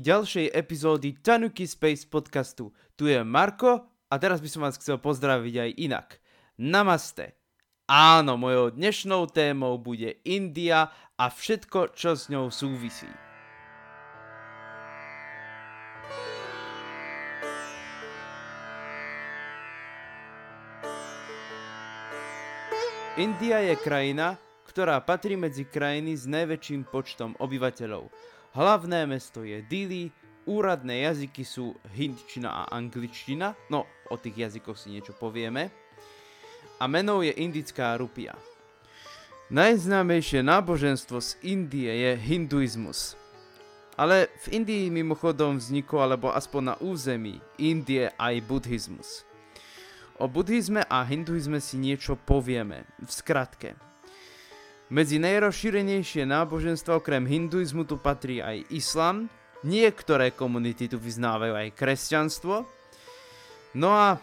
ďalšej epizódy Tanuki Space podcastu. Tu je Marko a teraz by som vás chcel pozdraviť aj inak. Namaste. Áno, mojou dnešnou témou bude India a všetko, čo s ňou súvisí. India je krajina, ktorá patrí medzi krajiny s najväčším počtom obyvateľov. Hlavné mesto je Dili, úradné jazyky sú hindčina a angličtina, no o tých jazykoch si niečo povieme. A menou je indická rupia. Najznámejšie náboženstvo z Indie je hinduizmus. Ale v Indii mimochodom vznikol, alebo aspoň na území Indie aj buddhizmus. O buddhizme a hinduizme si niečo povieme, v skratke. Medzi najrozšírenejšie náboženstva okrem hinduizmu tu patrí aj islam, niektoré komunity tu vyznávajú aj kresťanstvo, no a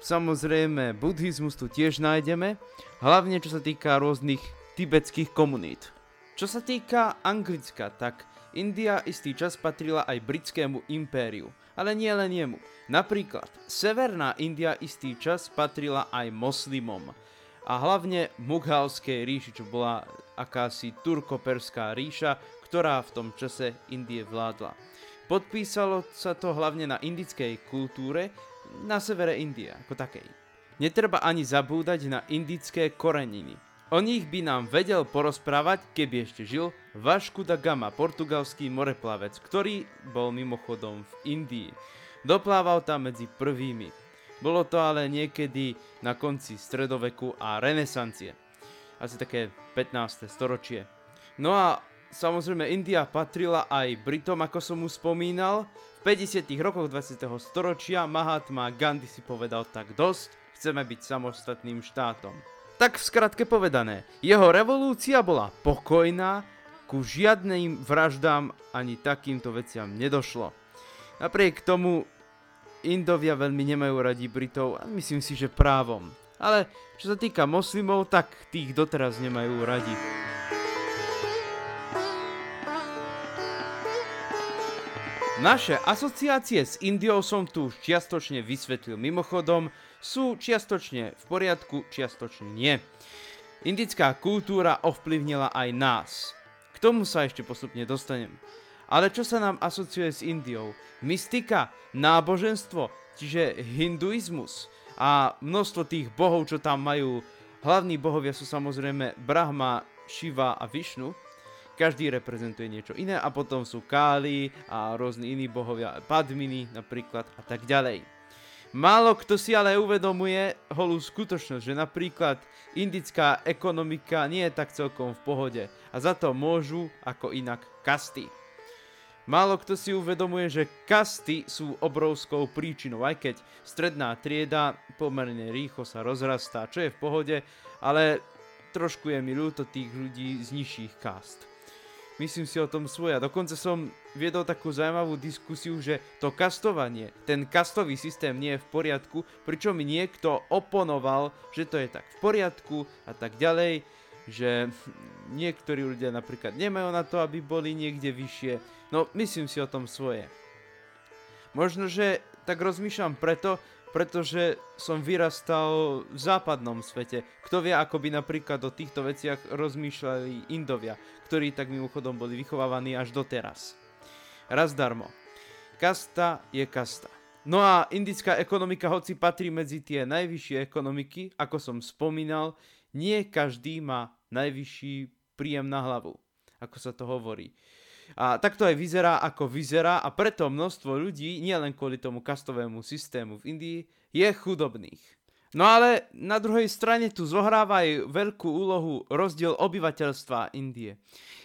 samozrejme buddhizmus tu tiež nájdeme, hlavne čo sa týka rôznych tibetských komunít. Čo sa týka Anglicka, tak India istý čas patrila aj britskému impériu, ale nie len jemu. Napríklad, Severná India istý čas patrila aj moslimom a hlavne Mughalskej ríši, čo bola akási turkoperská ríša, ktorá v tom čase Indie vládla. Podpísalo sa to hlavne na indickej kultúre na severe Indie ako takej. Netreba ani zabúdať na indické koreniny. O nich by nám vedel porozprávať, keby ešte žil Vasco da Gama, portugalský moreplavec, ktorý bol mimochodom v Indii. Doplával tam medzi prvými. Bolo to ale niekedy na konci stredoveku a renesancie. Asi také 15. storočie. No a samozrejme India patrila aj Britom, ako som mu spomínal. V 50. rokoch 20. storočia Mahatma Gandhi si povedal tak dosť, chceme byť samostatným štátom. Tak v skratke povedané, jeho revolúcia bola pokojná, ku žiadnym vraždám ani takýmto veciam nedošlo. Napriek tomu Indovia veľmi nemajú radi Britov a myslím si, že právom. Ale čo sa týka moslimov, tak tých doteraz nemajú radi. Naše asociácie s Indiou som tu už čiastočne vysvetlil. Mimochodom, sú čiastočne v poriadku, čiastočne nie. Indická kultúra ovplyvnila aj nás. K tomu sa ešte postupne dostanem. Ale čo sa nám asociuje s Indiou? Mystika, náboženstvo, čiže hinduizmus a množstvo tých bohov, čo tam majú. Hlavní bohovia sú samozrejme Brahma, Shiva a Vishnu. Každý reprezentuje niečo iné a potom sú Káli a rôzni iní bohovia, Padmini napríklad a tak ďalej. Málo kto si ale uvedomuje holú skutočnosť, že napríklad indická ekonomika nie je tak celkom v pohode a za to môžu ako inak kasty. Málo kto si uvedomuje, že kasty sú obrovskou príčinou, aj keď stredná trieda pomerne rýchlo sa rozrastá, čo je v pohode, ale trošku je mi ľúto tých ľudí z nižších kast. Myslím si o tom svoje. A dokonca som viedol takú zaujímavú diskusiu, že to kastovanie, ten kastový systém nie je v poriadku, pričom mi niekto oponoval, že to je tak v poriadku a tak ďalej, že niektorí ľudia napríklad nemajú na to, aby boli niekde vyššie, No, myslím si o tom svoje. Možno, že tak rozmýšľam preto, pretože som vyrastal v západnom svete. Kto vie, ako by napríklad o týchto veciach rozmýšľali Indovia, ktorí tak mimochodom boli vychovávaní až doteraz. Raz darmo. Kasta je kasta. No a indická ekonomika, hoci patrí medzi tie najvyššie ekonomiky, ako som spomínal, nie každý má najvyšší príjem na hlavu, ako sa to hovorí. A takto aj vyzerá, ako vyzerá a preto množstvo ľudí, nielen kvôli tomu kastovému systému v Indii, je chudobných. No ale na druhej strane tu zohráva aj veľkú úlohu rozdiel obyvateľstva Indie.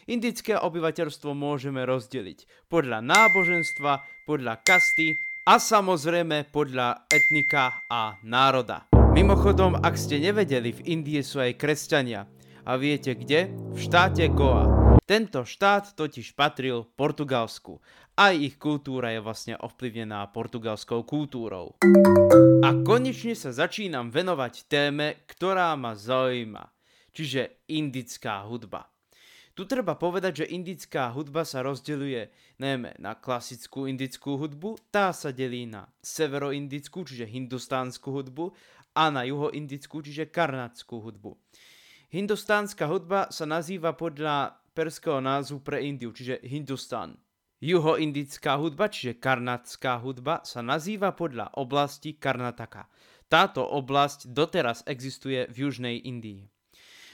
Indické obyvateľstvo môžeme rozdeliť podľa náboženstva, podľa kasty a samozrejme podľa etnika a národa. Mimochodom, ak ste nevedeli, v Indii sú aj kresťania. A viete kde? V štáte Goa. Tento štát totiž patril Portugalsku. Aj ich kultúra je vlastne ovplyvnená portugalskou kultúrou. A konečne sa začínam venovať téme, ktorá ma zaujíma, čiže indická hudba. Tu treba povedať, že indická hudba sa rozdeľuje najmä na klasickú indickú hudbu, tá sa delí na severoindickú, čiže hindustánsku hudbu a na juhoindickú, čiže karnatskú hudbu. Hindustánska hudba sa nazýva podľa perského názvu pre Indiu, čiže Hindustan. Juhoindická hudba, čiže karnatská hudba, sa nazýva podľa oblasti Karnataka. Táto oblasť doteraz existuje v južnej Indii.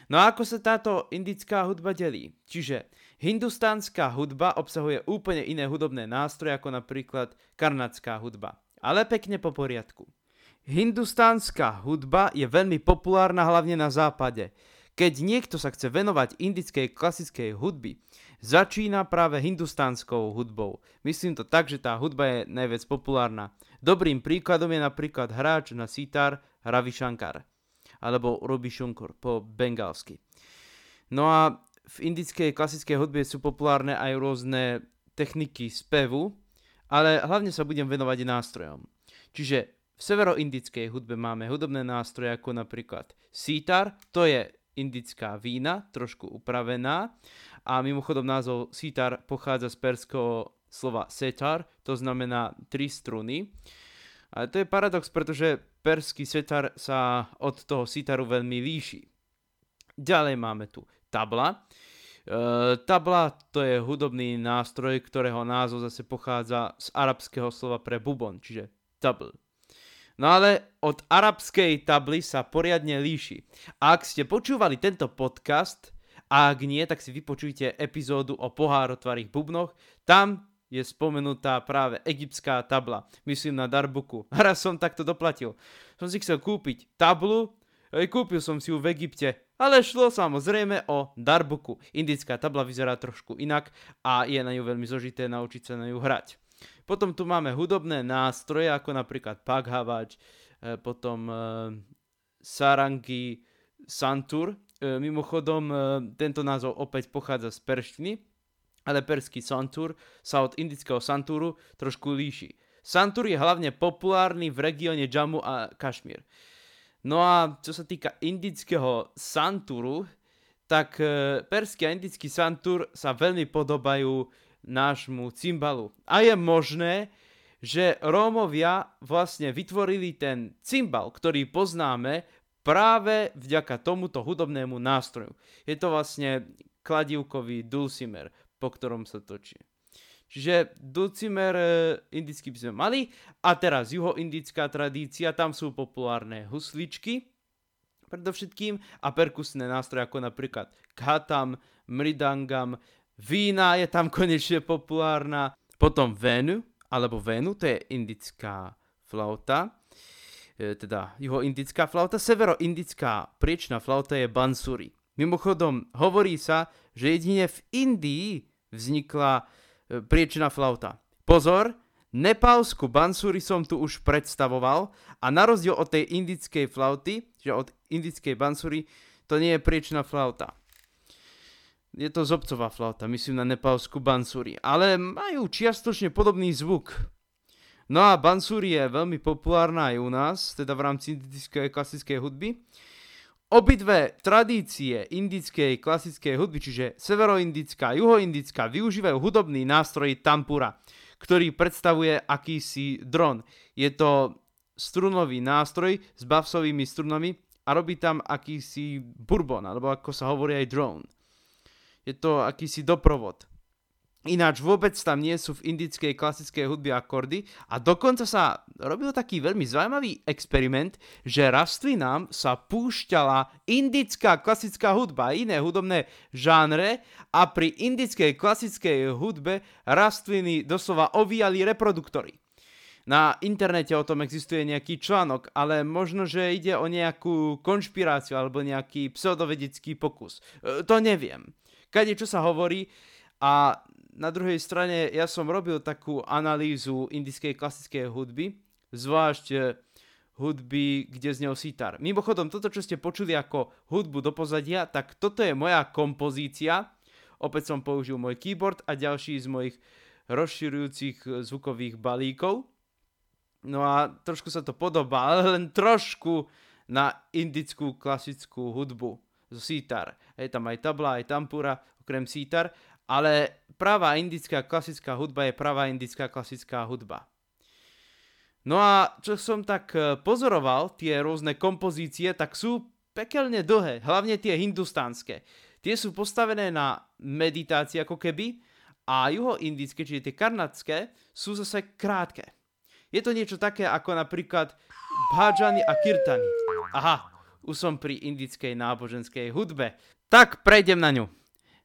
No a ako sa táto indická hudba delí? Čiže hindustánska hudba obsahuje úplne iné hudobné nástroje ako napríklad karnatská hudba. Ale pekne po poriadku. Hindustánska hudba je veľmi populárna hlavne na západe. Keď niekto sa chce venovať indickej klasickej hudby, začína práve hindustánskou hudbou. Myslím to tak, že tá hudba je najviac populárna. Dobrým príkladom je napríklad hráč na sitar Ravi Shankar alebo Ruby Shunkur po bengalsky. No a v indickej klasickej hudbe sú populárne aj rôzne techniky spevu, ale hlavne sa budem venovať nástrojom. Čiže v severoindickej hudbe máme hudobné nástroje ako napríklad sitar, to je indická vína, trošku upravená. A mimochodom názov sitar pochádza z perského slova setar, to znamená tri struny. A to je paradox, pretože perský setar sa od toho sitaru veľmi líši. Ďalej máme tu tabla. E, tabla to je hudobný nástroj, ktorého názov zase pochádza z arabského slova pre bubon, čiže tabl. No ale od arabskej tably sa poriadne líši. A ak ste počúvali tento podcast, a ak nie, tak si vypočujte epizódu o pohárotvarých bubnoch. Tam je spomenutá práve egyptská tabla. Myslím na Darbuku. Raz som takto doplatil. Som si chcel kúpiť tablu, kúpil som si ju v Egypte, ale šlo samozrejme o Darbuku. Indická tabla vyzerá trošku inak a je na ňu veľmi zložité naučiť sa na ňu hrať. Potom tu máme hudobné nástroje, ako napríklad paghavač, e, potom e, sarangi, santur. E, mimochodom, tento názov opäť pochádza z perštiny ale perský santur sa od indického santúru trošku líši. Santur je hlavne populárny v regióne Jammu a Kašmír. No a čo sa týka indického santúru, tak perský a indický santúr sa veľmi podobajú nášmu cymbalu. A je možné, že Rómovia vlastne vytvorili ten cymbal, ktorý poznáme práve vďaka tomuto hudobnému nástroju. Je to vlastne kladívkový dulcimer po ktorom sa točí. Čiže dulcimer e, indický by sme mali a teraz juhoindická tradícia, tam sú populárne husličky predovšetkým a perkusné nástroje ako napríklad khatam, mridangam, vína je tam konečne populárna, potom venu alebo venu, to je indická flauta, e, teda juhoindická flauta, severoindická priečná flauta je bansuri. Mimochodom, hovorí sa, že jedine v Indii vznikla e, priečná flauta. Pozor, nepálsku bansuri som tu už predstavoval a na rozdiel od tej indickej flauty, že od indickej bansuri, to nie je priečná flauta. Je to zobcová flauta, myslím na nepálsku bansuri, ale majú čiastočne podobný zvuk. No a bansuri je veľmi populárna aj u nás, teda v rámci indickej klasickej hudby. Obidve tradície indickej klasickej hudby, čiže severoindická a juhoindická, využívajú hudobný nástroj tampura, ktorý predstavuje akýsi dron. Je to strunový nástroj s bavsovými strunami a robí tam akýsi bourbon, alebo ako sa hovorí aj drone. Je to akýsi doprovod. Ináč vôbec tam nie sú v indickej klasickej hudbe akordy a dokonca sa robil taký veľmi zaujímavý experiment, že rastlinám sa púšťala indická klasická hudba a iné hudobné žánre a pri indickej klasickej hudbe rastliny doslova ovíjali reproduktory. Na internete o tom existuje nejaký článok, ale možno, že ide o nejakú konšpiráciu alebo nejaký pseudovedecký pokus. E, to neviem. Kade čo sa hovorí a na druhej strane ja som robil takú analýzu indickej klasickej hudby, zvlášť eh, hudby, kde znel sitar. Mimochodom, toto, čo ste počuli ako hudbu do pozadia, tak toto je moja kompozícia. Opäť som použil môj keyboard a ďalší z mojich rozširujúcich eh, zvukových balíkov. No a trošku sa to podobá, len trošku na indickú klasickú hudbu z sitar. Je tam aj tabla, aj tampura, okrem sítar, ale pravá indická klasická hudba je pravá indická klasická hudba. No a čo som tak e, pozoroval, tie rôzne kompozície, tak sú pekelne dlhé, hlavne tie hindustánske. Tie sú postavené na meditácii ako keby a juhoindické, čiže tie karnatské, sú zase krátke. Je to niečo také ako napríklad bhajany a kirtany. Aha, už som pri indickej náboženskej hudbe. Tak prejdem na ňu.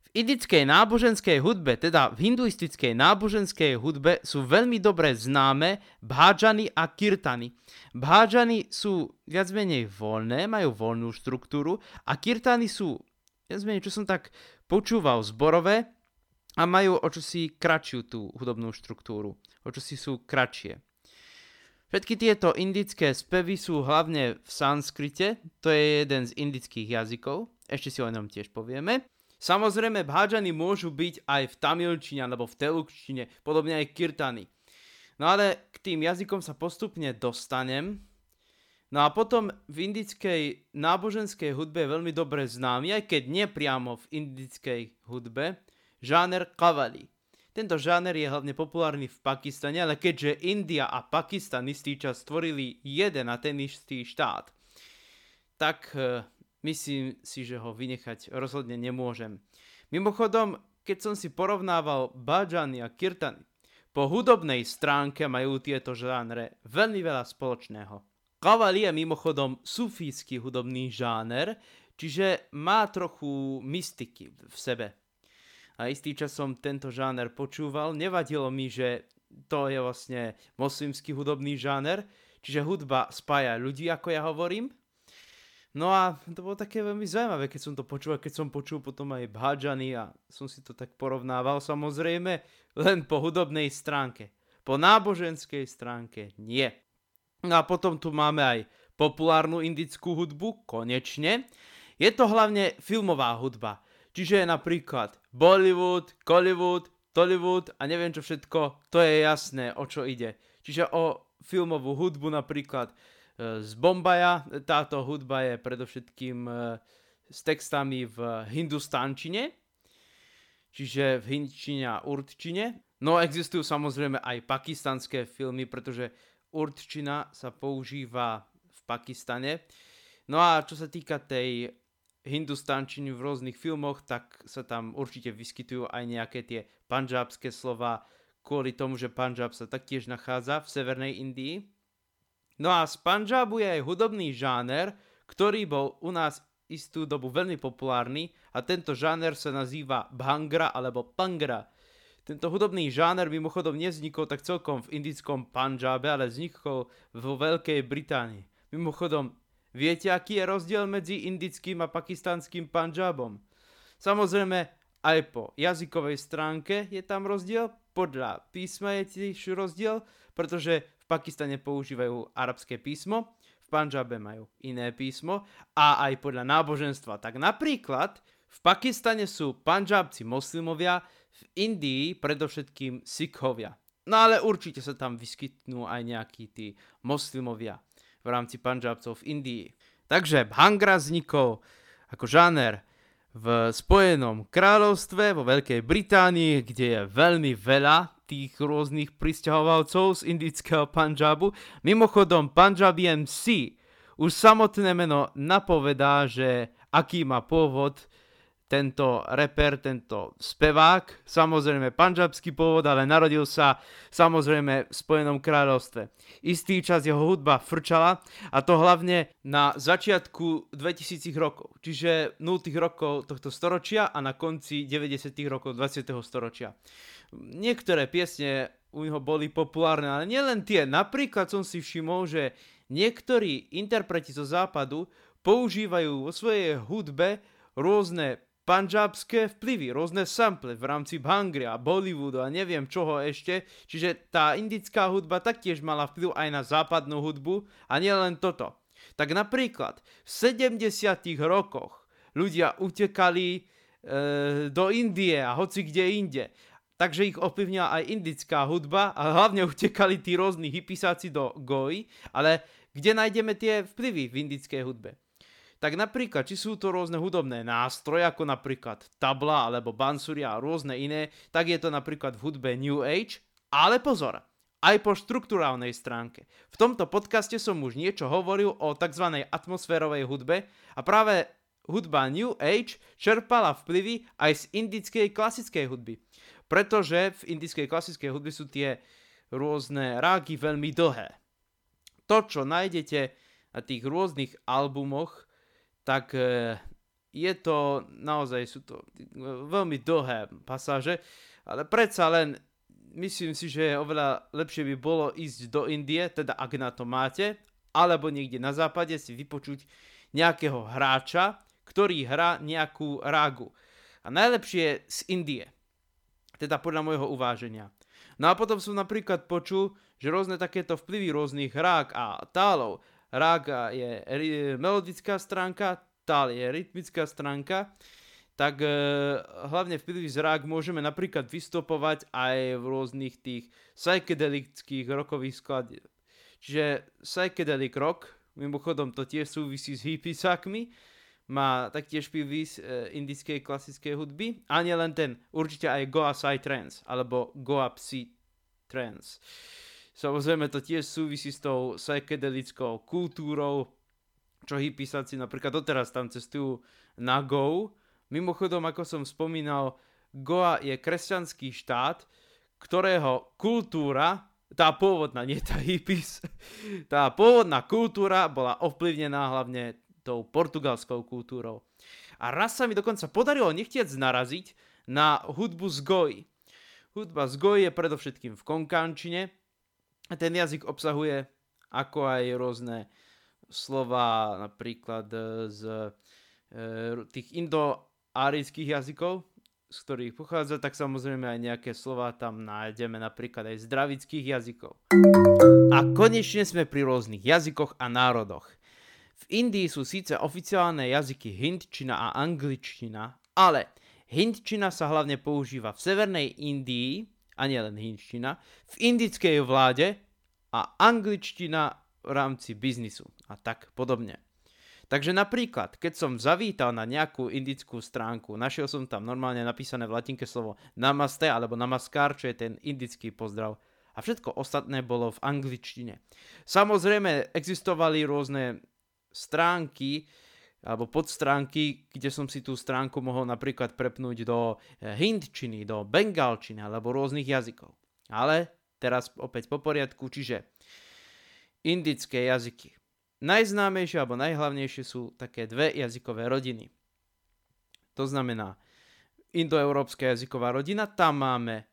V indickej náboženskej hudbe, teda v hinduistickej náboženskej hudbe sú veľmi dobre známe bhajany a kirtany. Bhajany sú viac menej voľné, majú voľnú štruktúru a kirtany sú viac menej, čo som tak počúval, zborové a majú o čosi kratšiu tú hudobnú štruktúru. O čosi sú kratšie. Všetky tieto indické spevy sú hlavne v sanskrite, to je jeden z indických jazykov, ešte si o ňom tiež povieme. Samozrejme, bhajany môžu byť aj v tamilčine alebo v telukčine, podobne aj kirtany. No ale k tým jazykom sa postupne dostanem. No a potom v indickej náboženskej hudbe je veľmi dobre známy, aj keď nepriamo v indickej hudbe, žáner kavali. Tento žáner je hlavne populárny v Pakistane, ale keďže India a Pakistan istý čas stvorili jeden a ten istý štát, tak e, myslím si, že ho vynechať rozhodne nemôžem. Mimochodom, keď som si porovnával Bajany a Kirtany, po hudobnej stránke majú tieto žánre veľmi veľa spoločného. Kavali je mimochodom sufísky hudobný žáner, čiže má trochu mystiky v sebe a istý čas som tento žáner počúval. Nevadilo mi, že to je vlastne moslimský hudobný žáner, čiže hudba spája ľudí, ako ja hovorím. No a to bolo také veľmi zaujímavé, keď som to počul, keď som počul potom aj Bhajany a som si to tak porovnával samozrejme len po hudobnej stránke. Po náboženskej stránke nie. No a potom tu máme aj populárnu indickú hudbu, konečne. Je to hlavne filmová hudba. Čiže napríklad Bollywood, Hollywood, Tollywood a neviem čo všetko, to je jasné, o čo ide. Čiže o filmovú hudbu napríklad e, z Bombaja, táto hudba je predovšetkým e, s textami v hindustánčine, čiže v hindčine a určine. No existujú samozrejme aj pakistanské filmy, pretože určina sa používa v Pakistane. No a čo sa týka tej hindustančinu v rôznych filmoch, tak sa tam určite vyskytujú aj nejaké tie panžábske slova, kvôli tomu, že Panžab sa taktiež nachádza v severnej Indii. No a z Panžabu je aj hudobný žáner, ktorý bol u nás istú dobu veľmi populárny a tento žáner sa nazýva Bhangra alebo Pangra. Tento hudobný žáner mimochodom nevznikol tak celkom v indickom Panžabe, ale vznikol vo Veľkej Británii. Mimochodom, Viete, aký je rozdiel medzi indickým a pakistanským Punjabom? Samozrejme, aj po jazykovej stránke je tam rozdiel, podľa písma je tiež rozdiel, pretože v Pakistane používajú arabské písmo, v Punjabe majú iné písmo a aj podľa náboženstva. Tak napríklad v Pakistane sú Punjabci moslimovia, v Indii predovšetkým Sikhovia. No ale určite sa tam vyskytnú aj nejakí tí moslimovia v rámci Punjabcov v Indii. Takže Bhangra vznikol ako žáner v Spojenom kráľovstve, vo Veľkej Británii, kde je veľmi veľa tých rôznych pristahovalcov z indického Punjabu. Mimochodom, Punjab MC už samotné meno napovedá, že aký má pôvod tento reper, tento spevák, samozrejme panžabský pôvod, ale narodil sa samozrejme v Spojenom kráľovstve. Istý čas jeho hudba frčala a to hlavne na začiatku 2000 rokov, čiže 0 rokov tohto storočia a na konci 90 rokov 20. storočia. Niektoré piesne u neho boli populárne, ale nielen tie. Napríklad som si všimol, že niektorí interpreti zo západu používajú vo svojej hudbe rôzne panžabské vplyvy, rôzne sample v rámci Bhangria, Bollywoodu a neviem čoho ešte, čiže tá indická hudba taktiež mala vplyv aj na západnú hudbu a nielen toto. Tak napríklad v 70 rokoch ľudia utekali e, do Indie a hoci kde inde. Takže ich ovplyvnila aj indická hudba a hlavne utekali tí rôzni hypisáci do Goi, ale kde nájdeme tie vplyvy v indickej hudbe? Tak napríklad, či sú to rôzne hudobné nástroje, ako napríklad tabla alebo bansuria a rôzne iné, tak je to napríklad v hudbe New Age, ale pozor, aj po štruktúrálnej stránke. V tomto podcaste som už niečo hovoril o tzv. atmosférovej hudbe a práve hudba New Age čerpala vplyvy aj z indickej klasickej hudby. Pretože v indickej klasickej hudbe sú tie rôzne rágy veľmi dlhé. To, čo nájdete na tých rôznych albumoch, tak e, je to, naozaj sú to veľmi dlhé pasáže, ale predsa len myslím si, že oveľa lepšie by bolo ísť do Indie, teda ak na to máte, alebo niekde na západe si vypočuť nejakého hráča, ktorý hrá nejakú rágu. A najlepšie z Indie, teda podľa môjho uváženia. No a potom som napríklad počul, že rôzne takéto vplyvy rôznych rák a tálov rága je melodická stránka, tál je rytmická stránka, tak e, hlavne v z rák môžeme napríklad vystupovať aj v rôznych tých psychedelických rokových skladiach. Čiže psychedelic rock, mimochodom to tiež súvisí s hippisákmi, má taktiež z e, indickej klasickej hudby a nie len ten, určite aj Goa Psytrance alebo Goa Psy Trance. Samozrejme to tiež súvisí s tou psychedelickou kultúrou, čo hippisáci napríklad doteraz tam cestujú na Go. Mimochodom, ako som spomínal, Goa je kresťanský štát, ktorého kultúra, tá pôvodná, nie tá hippies, tá pôvodná kultúra bola ovplyvnená hlavne tou portugalskou kultúrou. A raz sa mi dokonca podarilo nechtiec naraziť na hudbu z Goji. Hudba z Goji je predovšetkým v konkančine, ten jazyk obsahuje ako aj rôzne slova napríklad e, z e, tých indoárijských jazykov, z ktorých pochádza, tak samozrejme aj nejaké slova tam nájdeme napríklad aj z dravických jazykov. A konečne sme pri rôznych jazykoch a národoch. V Indii sú síce oficiálne jazyky hindčina a angličtina, ale hindčina sa hlavne používa v severnej Indii, a nielen hinčtina, v indickej vláde a angličtina v rámci biznisu a tak podobne. Takže napríklad, keď som zavítal na nejakú indickú stránku, našiel som tam normálne napísané v latinke slovo namaste alebo namaskar, čo je ten indický pozdrav. A všetko ostatné bolo v angličtine. Samozrejme, existovali rôzne stránky, alebo podstránky, kde som si tú stránku mohol napríklad prepnúť do eh, hindčiny, do bengalčiny alebo rôznych jazykov. Ale teraz opäť po poriadku, čiže indické jazyky. Najznámejšie alebo najhlavnejšie sú také dve jazykové rodiny. To znamená indoeurópska jazyková rodina, tam máme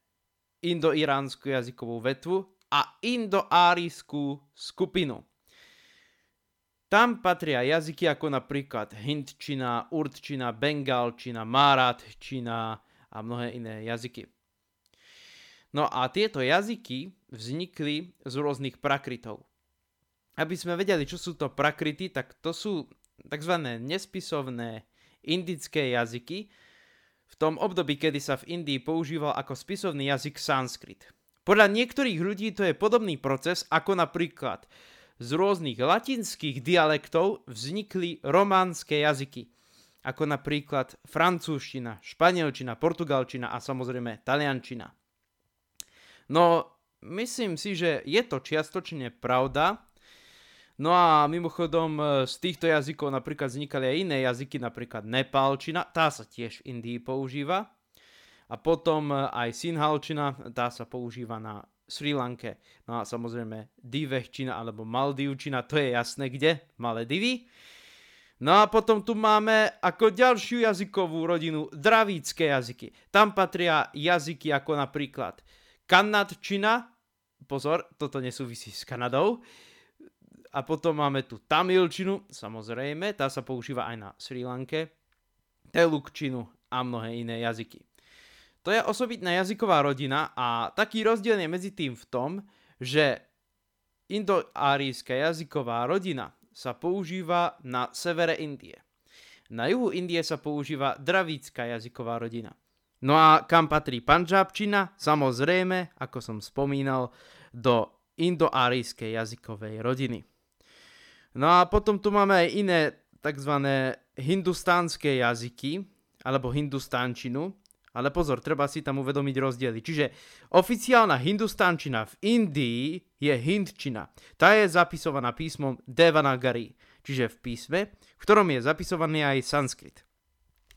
indo-iránsku jazykovú vetvu a indo-árijskú skupinu. Tam patria jazyky ako napríklad hindčina, urtčina, bengalčina, maratčina a mnohé iné jazyky. No a tieto jazyky vznikli z rôznych prakrytov. Aby sme vedeli, čo sú to prakrity, tak to sú tzv. nespisovné indické jazyky v tom období, kedy sa v Indii používal ako spisovný jazyk sanskrit. Podľa niektorých ľudí to je podobný proces ako napríklad z rôznych latinských dialektov vznikli románske jazyky, ako napríklad francúzština, španielčina, portugalčina a samozrejme taliančina. No, myslím si, že je to čiastočne pravda, No a mimochodom e, z týchto jazykov napríklad vznikali aj iné jazyky, napríklad nepálčina, tá sa tiež v Indii používa. A potom e, aj sinhalčina, tá sa používa na Sri Lanke. No a samozrejme Divechčina alebo Maldivčina, to je jasné kde, Maledivy. No a potom tu máme ako ďalšiu jazykovú rodinu dravícké jazyky. Tam patria jazyky ako napríklad kanadčina, pozor, toto nesúvisí s Kanadou, a potom máme tu tamilčinu, samozrejme, tá sa používa aj na Sri Lanke, telukčinu a mnohé iné jazyky. To je osobitná jazyková rodina a taký rozdiel je medzi tým v tom, že indoárijská jazyková rodina sa používa na severe Indie. Na juhu Indie sa používa dravícká jazyková rodina. No a kam patrí panžábčina? Samozrejme, ako som spomínal, do indoárijskej jazykovej rodiny. No a potom tu máme aj iné tzv. hindustánske jazyky, alebo hindustánčinu, ale pozor, treba si tam uvedomiť rozdiely. Čiže oficiálna hindustánčina v Indii je hindčina. Tá je zapisovaná písmom Devanagari, čiže v písme, v ktorom je zapisovaný aj sanskrit.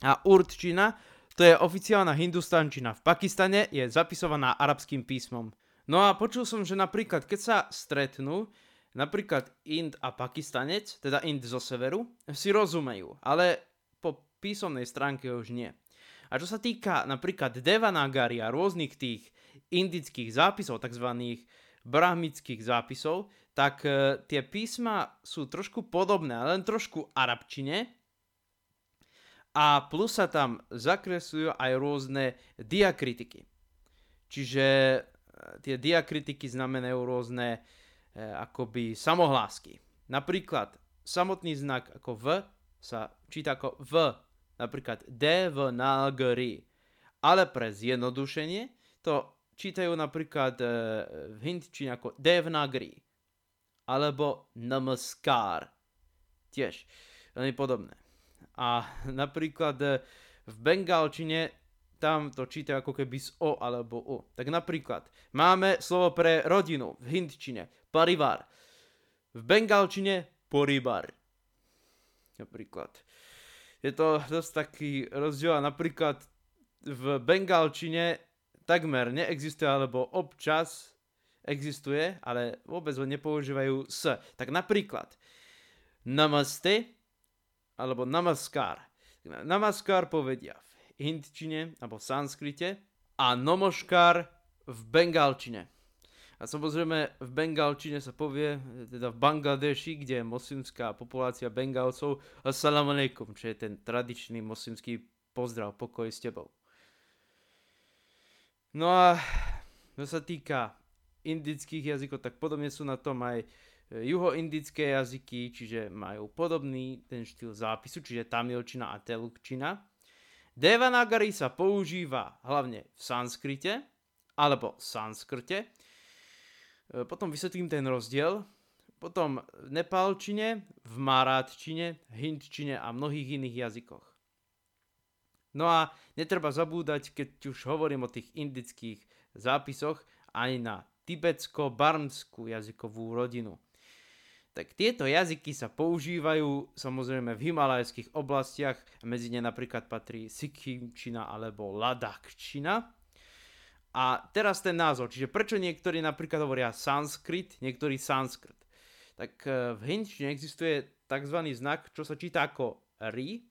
A určina, to je oficiálna hindustánčina v Pakistane, je zapisovaná arabským písmom. No a počul som, že napríklad, keď sa stretnú, napríklad Ind a Pakistanec, teda Ind zo severu, si rozumejú, ale po písomnej stránke už nie. A čo sa týka napríklad Devanagari a rôznych tých indických zápisov, tzv. brahmických zápisov, tak e, tie písma sú trošku podobné, len trošku arabčine. A plus sa tam zakresľujú aj rôzne diakritiky. Čiže e, tie diakritiky znamenajú rôzne e, akoby samohlásky. Napríklad samotný znak ako V sa číta ako V napríklad Devanagari. Ale pre zjednodušenie to čítajú napríklad e, v hindčine ako Devnagri alebo Namaskar. Tiež veľmi podobné. A napríklad e, v bengalčine tam to čítajú ako keby z O alebo U. Tak napríklad máme slovo pre rodinu v hindčine parivar. V bengalčine poribar. Napríklad je to dosť taký rozdiel. Napríklad v bengalčine takmer neexistuje, alebo občas existuje, ale vôbec ho nepoužívajú s. Tak napríklad namaste alebo namaskar. Namaskar povedia v hindčine alebo v sanskrite a nomoškar v bengalčine. A samozrejme v Bengalčine sa povie, teda v Bangladeši, kde je moslimská populácia Bengalcov, Assalamu alaikum, čo je ten tradičný moslimský pozdrav, pokoj s tebou. No a čo sa týka indických jazykov, tak podobne sú na tom aj e, juhoindické jazyky, čiže majú podobný ten štýl zápisu, čiže tamilčina a telukčina. Devanagari sa používa hlavne v sanskrite alebo sanskrte, potom vysvetlím ten rozdiel. Potom v nepálčine, v marátčine, hindčine a mnohých iných jazykoch. No a netreba zabúdať, keď už hovorím o tých indických zápisoch, aj na tibetsko-barmskú jazykovú rodinu. Tak tieto jazyky sa používajú samozrejme v himalajských oblastiach, medzi ne napríklad patrí Sikhimčina alebo Ladakčina. A teraz ten názov, čiže prečo niektorí napríklad hovoria sanskrit, niektorí sanskrit. Tak e, v hindčine existuje tzv. znak, čo sa číta ako ri,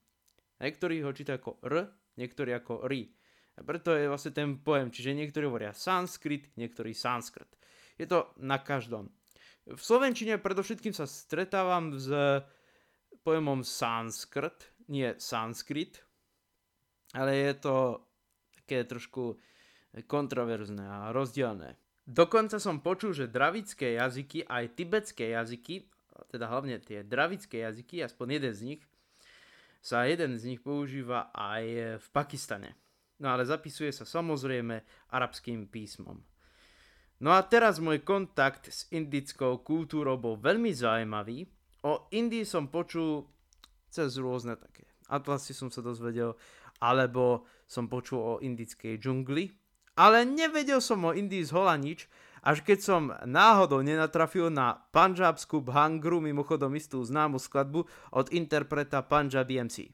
niektorí ho čítajú ako r, niektorí ako ri. A preto je vlastne ten pojem, čiže niektorí hovoria sanskrit, niektorí sanskrit. Je to na každom. V Slovenčine predovšetkým sa stretávam s pojemom sanskrit, nie sanskrit, ale je to také trošku kontroverzné a rozdielne. Dokonca som počul, že dravické jazyky, aj tibetské jazyky, teda hlavne tie dravické jazyky, aspoň jeden z nich, sa jeden z nich používa aj v Pakistane. No ale zapisuje sa samozrejme arabským písmom. No a teraz môj kontakt s indickou kultúrou bol veľmi zaujímavý. O Indii som počul cez rôzne také atlasy som sa dozvedel, alebo som počul o indickej džungli, ale nevedel som o Indii z hola nič, až keď som náhodou nenatrafil na Punjabskú Bhangru, mimochodom istú známu skladbu od interpreta Punjab MC.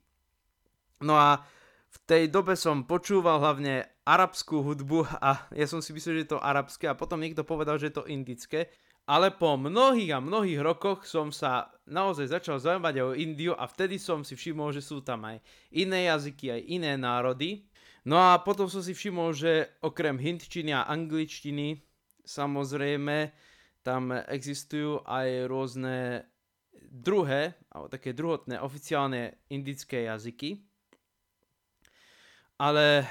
No a v tej dobe som počúval hlavne arabskú hudbu a ja som si myslel, že je to arabské a potom niekto povedal, že je to indické. Ale po mnohých a mnohých rokoch som sa naozaj začal zaujímať o Indiu a vtedy som si všimol, že sú tam aj iné jazyky, aj iné národy. No a potom som si všimol, že okrem hindčiny a angličtiny samozrejme tam existujú aj rôzne druhé, alebo také druhotné oficiálne indické jazyky. Ale e,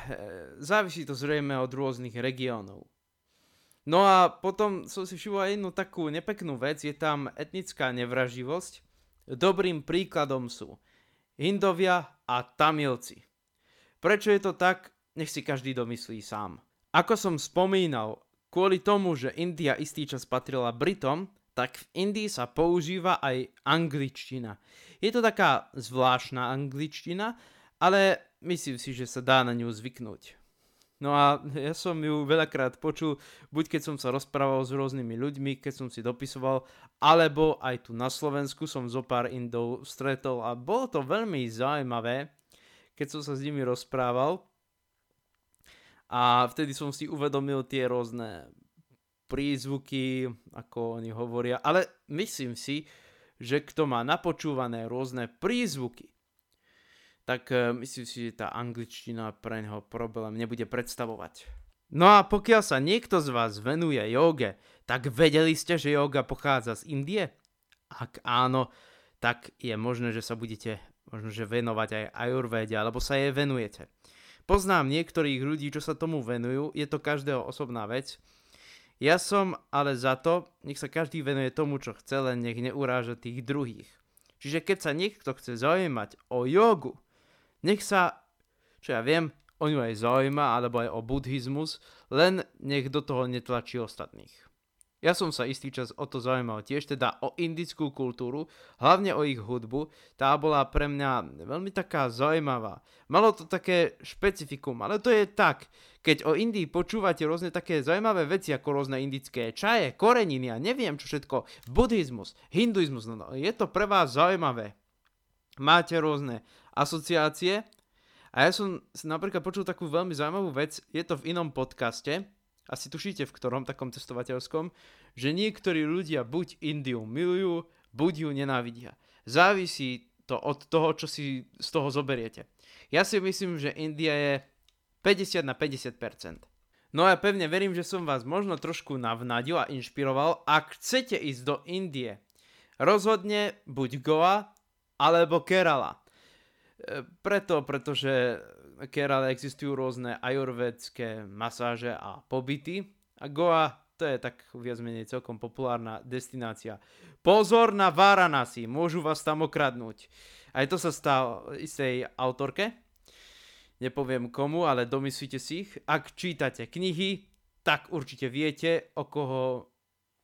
závisí to zrejme od rôznych regiónov. No a potom som si všimol aj jednu takú nepeknú vec, je tam etnická nevraživosť. Dobrým príkladom sú Hindovia a Tamilci. Prečo je to tak, nech si každý domyslí sám. Ako som spomínal, kvôli tomu, že India istý čas patrila Britom, tak v Indii sa používa aj angličtina. Je to taká zvláštna angličtina, ale myslím si, že sa dá na ňu zvyknúť. No a ja som ju veľakrát počul, buď keď som sa rozprával s rôznymi ľuďmi, keď som si dopisoval, alebo aj tu na Slovensku som zo pár Indov stretol a bolo to veľmi zaujímavé, keď som sa s nimi rozprával. A vtedy som si uvedomil tie rôzne prízvuky, ako oni hovoria, ale myslím si, že kto má napočúvané rôzne prízvuky, tak e, myslím si, že tá angličtina pre neho problém nebude predstavovať. No a pokiaľ sa niekto z vás venuje joge, tak vedeli ste, že yoga pochádza z Indie? Ak áno, tak je možné, že sa budete možno, že venovať aj ajurvede, alebo sa jej venujete. Poznám niektorých ľudí, čo sa tomu venujú, je to každého osobná vec. Ja som ale za to, nech sa každý venuje tomu, čo chce, len nech neuráža tých druhých. Čiže keď sa niekto chce zaujímať o jogu, nech sa, čo ja viem, o ňu aj zaujíma, alebo aj o buddhizmus, len nech do toho netlačí ostatných. Ja som sa istý čas o to zaujímal tiež, teda o indickú kultúru, hlavne o ich hudbu. Tá bola pre mňa veľmi taká zaujímavá. Malo to také špecifikum, ale to je tak. Keď o Indii počúvate rôzne také zaujímavé veci, ako rôzne indické čaje, koreniny a neviem čo všetko, buddhizmus, hinduizmus, no, no je to pre vás zaujímavé. Máte rôzne asociácie. A ja som napríklad počul takú veľmi zaujímavú vec, je to v inom podcaste, asi tušíte v ktorom takom cestovateľskom, že niektorí ľudia buď Indiu milujú, buď ju nenávidia. Závisí to od toho, čo si z toho zoberiete. Ja si myslím, že India je 50 na 50%. No a ja pevne verím, že som vás možno trošku navnadil a inšpiroval. Ak chcete ísť do Indie, rozhodne buď Goa alebo Kerala. Preto, pretože Kerala existujú rôzne ajurvedské masáže a pobyty a Goa to je tak viac menej celkom populárna destinácia. Pozor na Varanasi, môžu vás tam okradnúť. Aj to sa stalo istej autorke, nepoviem komu, ale domyslíte si ich. Ak čítate knihy, tak určite viete, o koho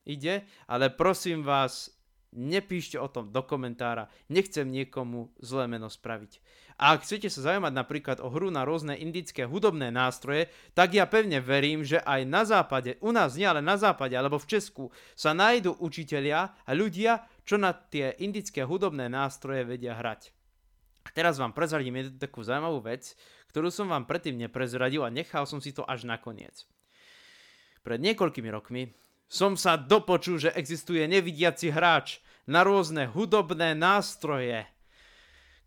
ide, ale prosím vás, nepíšte o tom do komentára, nechcem niekomu zlé meno spraviť. A ak chcete sa zaujímať napríklad o hru na rôzne indické hudobné nástroje, tak ja pevne verím, že aj na západe, u nás nie ale na západe alebo v Česku, sa nájdú učitelia a ľudia, čo na tie indické hudobné nástroje vedia hrať. A teraz vám prezradím jednu takú zaujímavú vec, ktorú som vám predtým neprezradil a nechal som si to až nakoniec. Pred niekoľkými rokmi som sa dopočul, že existuje nevidiaci hráč na rôzne hudobné nástroje,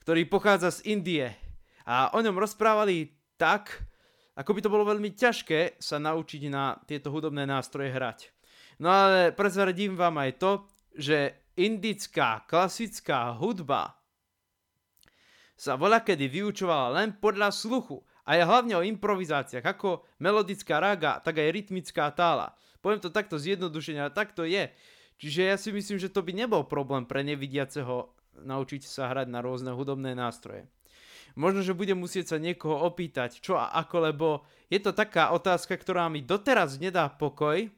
ktorý pochádza z Indie. A o ňom rozprávali tak, ako by to bolo veľmi ťažké sa naučiť na tieto hudobné nástroje hrať. No ale prezradím vám aj to, že indická klasická hudba sa voľa kedy vyučovala len podľa sluchu a je hlavne o improvizáciách, ako melodická raga, tak aj rytmická tála. Poviem to takto zjednodušene, ale tak to je. Čiže ja si myslím, že to by nebol problém pre nevidiaceho naučiť sa hrať na rôzne hudobné nástroje. Možno, že budem musieť sa niekoho opýtať, čo a ako, lebo je to taká otázka, ktorá mi doteraz nedá pokoj.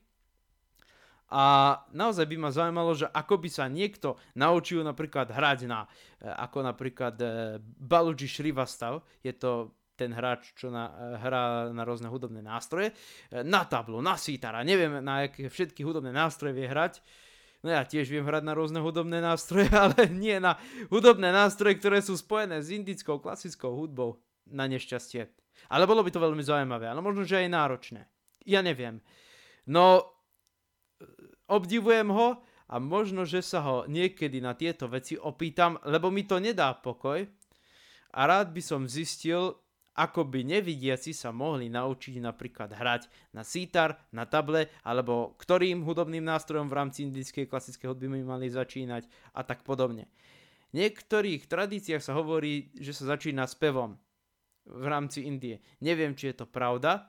A naozaj by ma zaujímalo, že ako by sa niekto naučil napríklad hrať na, e, ako napríklad e, Baluji Srivastav, je to ten hráč, čo na, e, hrá na rôzne hudobné nástroje, na tablo, na sítara, neviem na aké všetky hudobné nástroje vie hrať, No ja tiež viem hrať na rôzne hudobné nástroje, ale nie na hudobné nástroje, ktoré sú spojené s indickou klasickou hudbou. Na nešťastie. Ale bolo by to veľmi zaujímavé, ale možno, že aj náročné. Ja neviem. No, obdivujem ho a možno, že sa ho niekedy na tieto veci opýtam, lebo mi to nedá pokoj a rád by som zistil, ako by nevidiaci sa mohli naučiť napríklad hrať na sítar, na table, alebo ktorým hudobným nástrojom v rámci indickej klasickej hudby by mali začínať a tak podobne. V niektorých tradíciách sa hovorí, že sa začína spevom v rámci Indie. Neviem, či je to pravda,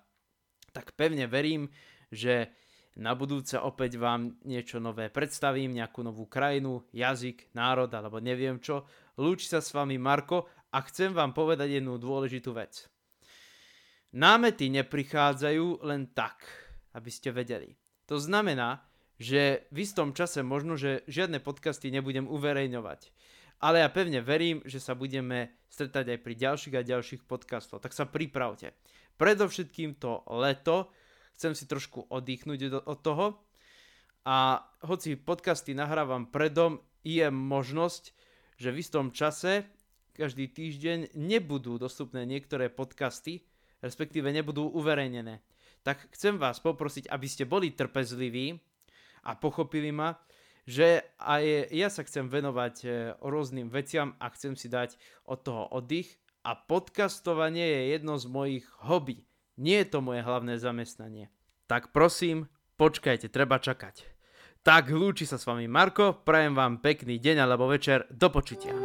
tak pevne verím, že na budúce opäť vám niečo nové predstavím, nejakú novú krajinu, jazyk, národ alebo neviem čo. Lúči sa s vami Marko a chcem vám povedať jednu dôležitú vec. Námety neprichádzajú len tak, aby ste vedeli. To znamená, že v istom čase možno, že žiadne podcasty nebudem uverejňovať. Ale ja pevne verím, že sa budeme stretať aj pri ďalších a ďalších podcastoch. Tak sa pripravte. Predovšetkým to leto, chcem si trošku oddychnúť od toho. A hoci podcasty nahrávam predom, je možnosť, že v istom čase, každý týždeň, nebudú dostupné niektoré podcasty, respektíve nebudú uverejnené. Tak chcem vás poprosiť, aby ste boli trpezliví, a pochopili ma, že aj ja sa chcem venovať e, rôznym veciam a chcem si dať od toho oddych a podcastovanie je jedno z mojich hobby. Nie je to moje hlavné zamestnanie. Tak prosím, počkajte, treba čakať. Tak lúči sa s vami Marko, prajem vám pekný deň alebo večer, do počutia.